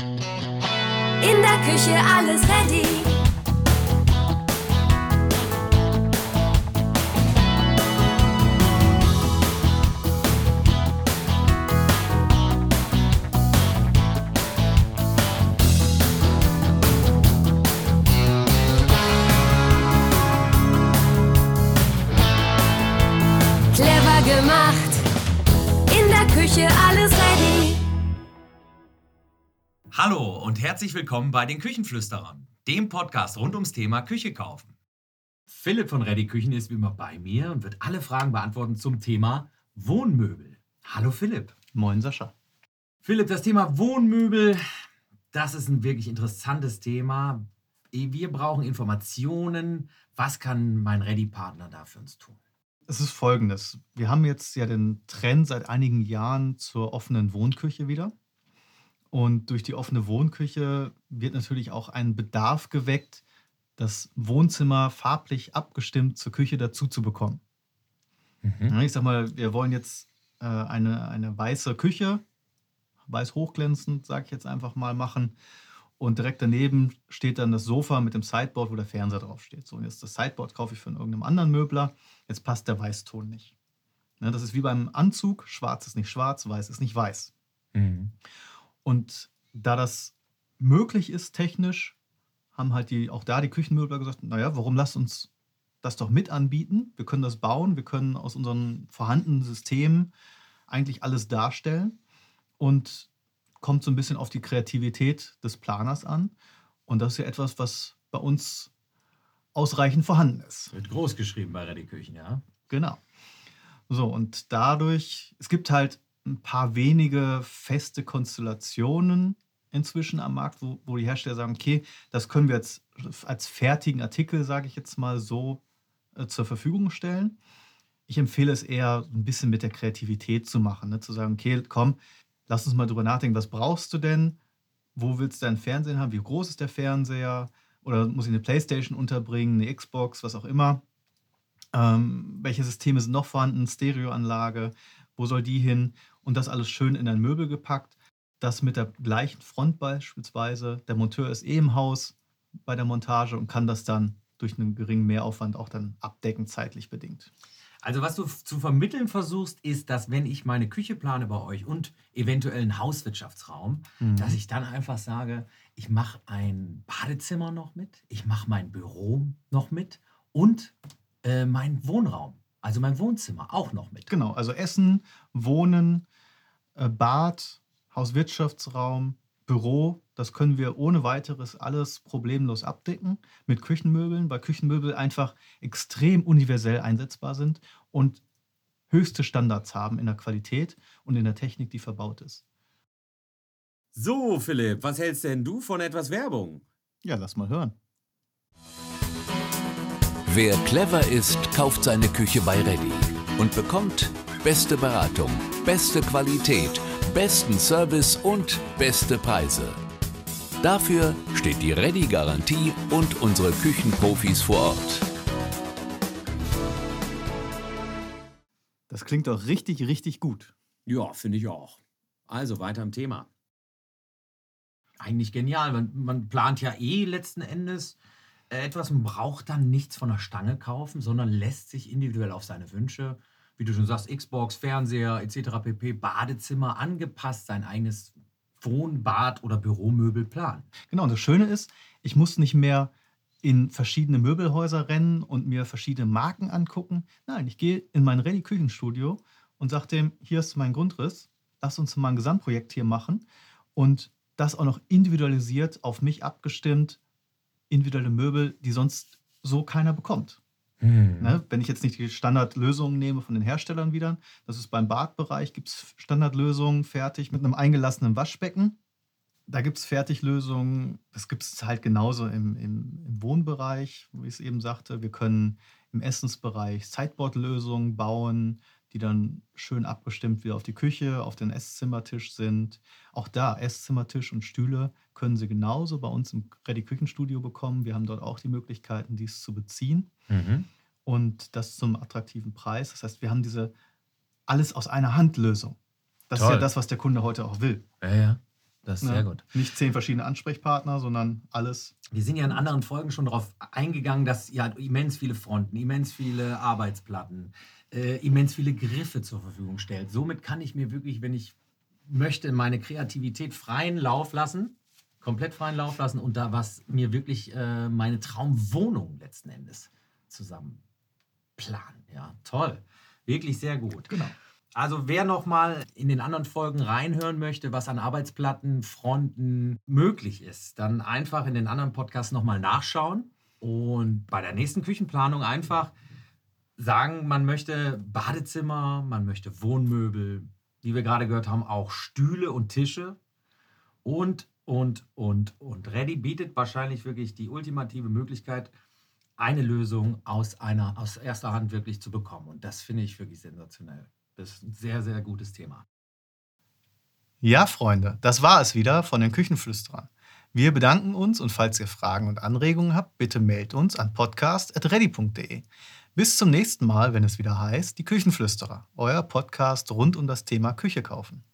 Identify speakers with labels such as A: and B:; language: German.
A: In der Küche alles ready. Clever gemacht. In der Küche alles ready.
B: Hallo und herzlich willkommen bei den Küchenflüsterern, dem Podcast rund ums Thema Küche kaufen. Philipp von Ready Küchen ist wie immer bei mir und wird alle Fragen beantworten zum Thema Wohnmöbel. Hallo Philipp.
C: Moin Sascha.
B: Philipp, das Thema Wohnmöbel, das ist ein wirklich interessantes Thema. Wir brauchen Informationen. Was kann mein Ready-Partner da für uns tun?
C: Es ist folgendes. Wir haben jetzt ja den Trend seit einigen Jahren zur offenen Wohnküche wieder. Und durch die offene Wohnküche wird natürlich auch ein Bedarf geweckt, das Wohnzimmer farblich abgestimmt zur Küche dazu zu bekommen. Ja, Ich sag mal, wir wollen jetzt äh, eine, eine weiße Küche, weiß hochglänzend, sage ich jetzt einfach mal, machen. Und direkt daneben steht dann das Sofa mit dem Sideboard, wo der Fernseher draufsteht. So, und jetzt das Sideboard kaufe ich von irgendeinem anderen Möbler. Jetzt passt der Weißton nicht. Ne, das ist wie beim Anzug. Schwarz ist nicht schwarz, weiß ist nicht weiß. Und da das möglich ist technisch, haben halt die, auch da die Küchenmöbler gesagt, naja, warum lasst uns das doch mit anbieten? Wir können das bauen, wir können aus unseren vorhandenen Systemen eigentlich alles darstellen und kommt so ein bisschen auf die Kreativität des Planers an. Und das ist ja etwas, was bei uns ausreichend vorhanden ist.
B: Wird groß geschrieben bei Ready Küchen, ja?
C: Genau. So, und dadurch, es gibt halt ein paar wenige feste Konstellationen inzwischen am Markt, wo, wo die Hersteller sagen, okay, das können wir jetzt als fertigen Artikel, sage ich jetzt mal so, äh, zur Verfügung stellen. Ich empfehle es eher ein bisschen mit der Kreativität zu machen, ne? zu sagen, okay, komm, lass uns mal drüber nachdenken, was brauchst du denn? Wo willst du deinen Fernsehen haben? Wie groß ist der Fernseher? Oder muss ich eine Playstation unterbringen, eine Xbox, was auch immer? Ähm, welche Systeme sind noch vorhanden? Stereoanlage, wo soll die hin? Und das alles schön in ein Möbel gepackt. Das mit der gleichen Front beispielsweise. Der Monteur ist eh im Haus bei der Montage und kann das dann durch einen geringen Mehraufwand auch dann abdecken, zeitlich bedingt.
B: Also was du zu vermitteln versuchst, ist, dass wenn ich meine Küche plane bei euch und eventuell einen Hauswirtschaftsraum,
C: Mhm.
B: dass ich dann einfach sage, ich mache ein Badezimmer noch mit, ich mache mein Büro noch mit und äh, mein Wohnraum, also mein Wohnzimmer auch noch mit.
C: Genau, also Essen, Wohnen, äh, Bad, Hauswirtschaftsraum, Büro, das können wir ohne weiteres alles problemlos abdecken mit Küchenmöbeln, weil Küchenmöbel einfach extrem universell einsetzbar sind und höchste Standards haben in der Qualität und in der Technik, die verbaut ist.
D: So, Philipp, was hältst denn du von etwas Werbung?
C: Ja, lass mal hören.
E: Wer clever ist, kauft seine Küche bei Ready und bekommt beste Beratung, beste Qualität, besten Service und beste Preise. Dafür steht die Ready-Garantie und unsere Küchenprofis vor Ort.
C: Das klingt doch richtig, richtig gut.
D: Ja, finde ich auch. Also weiter im Thema.
B: Eigentlich genial. Man, man plant ja eh letzten Endes äh, etwas und braucht dann nichts von der Stange kaufen, sondern lässt sich individuell auf seine Wünsche, wie du schon sagst, Xbox, Fernseher etc. pp, Badezimmer angepasst, sein eigenes Wohn-, Bad- oder Büromöbel planen.
C: Genau, und das Schöne ist, ich muss nicht mehr in verschiedene Möbelhäuser rennen und mir verschiedene Marken angucken. Nein, ich gehe in mein Ready-Küchenstudio und sage dem, hier ist mein Grundriss, lass uns mal ein Gesamtprojekt hier machen und das auch noch individualisiert, auf mich abgestimmt, individuelle Möbel, die sonst so keiner bekommt. Ne? Wenn ich jetzt nicht die Standardlösungen nehme von den Herstellern wieder, das ist beim Badbereich, gibt es Standardlösungen fertig mit einem eingelassenen Waschbecken. Da gibt es Fertiglösungen, das gibt es halt genauso im, im, im Wohnbereich, wie ich es eben sagte. Wir können im Essensbereich Sideboard-Lösungen bauen, die dann schön abgestimmt wieder auf die Küche, auf den Esszimmertisch sind. Auch da, Esszimmertisch und Stühle können Sie genauso bei uns im Ready-Küchenstudio bekommen. Wir haben dort auch die Möglichkeiten, dies zu beziehen
B: Mhm.
C: und das zum attraktiven Preis. Das heißt, wir haben diese alles aus einer Hand Lösung. Das ist
B: Toll.
C: ja das, was der Kunde heute auch will.
B: Ja, ja. Das ist
C: Ne?
B: sehr gut.
C: Nicht zehn verschiedene Ansprechpartner, sondern alles.
B: Wir sind ja in anderen Folgen schon darauf eingegangen, dass ihr habt immens viele Fronten, immens viele Arbeitsplatten, äh, immens viele Griffe zur Verfügung stellt. Somit kann ich mir wirklich, wenn ich möchte, meine Kreativität freien Lauf lassen, komplett freien Lauf lassen und da was mir wirklich äh, meine Traumwohnung letzten Endes zusammen planen. Ja, toll. Wirklich sehr gut.
C: Genau.
B: Also wer noch mal in den anderen Folgen reinhören möchte, was an Arbeitsplatten, Fronten möglich ist, dann einfach in den anderen Podcasts noch mal nachschauen und bei der nächsten Küchenplanung einfach sagen, man möchte Badezimmer, man möchte Wohnmöbel, wie wir gerade gehört haben, auch Stühle und Tische und und und und Ready bietet wahrscheinlich wirklich die ultimative Möglichkeit, eine Lösung aus einer aus erster Hand wirklich zu bekommen und das finde ich wirklich sensationell. Das ist ein sehr, sehr gutes Thema.
C: Ja, Freunde, das war es wieder von den Küchenflüsterern. Wir bedanken uns und falls ihr Fragen und Anregungen habt, bitte meldet uns an podcast.ready.de. Bis zum nächsten Mal, wenn es wieder heißt, die Küchenflüsterer, euer Podcast rund um das Thema Küche kaufen.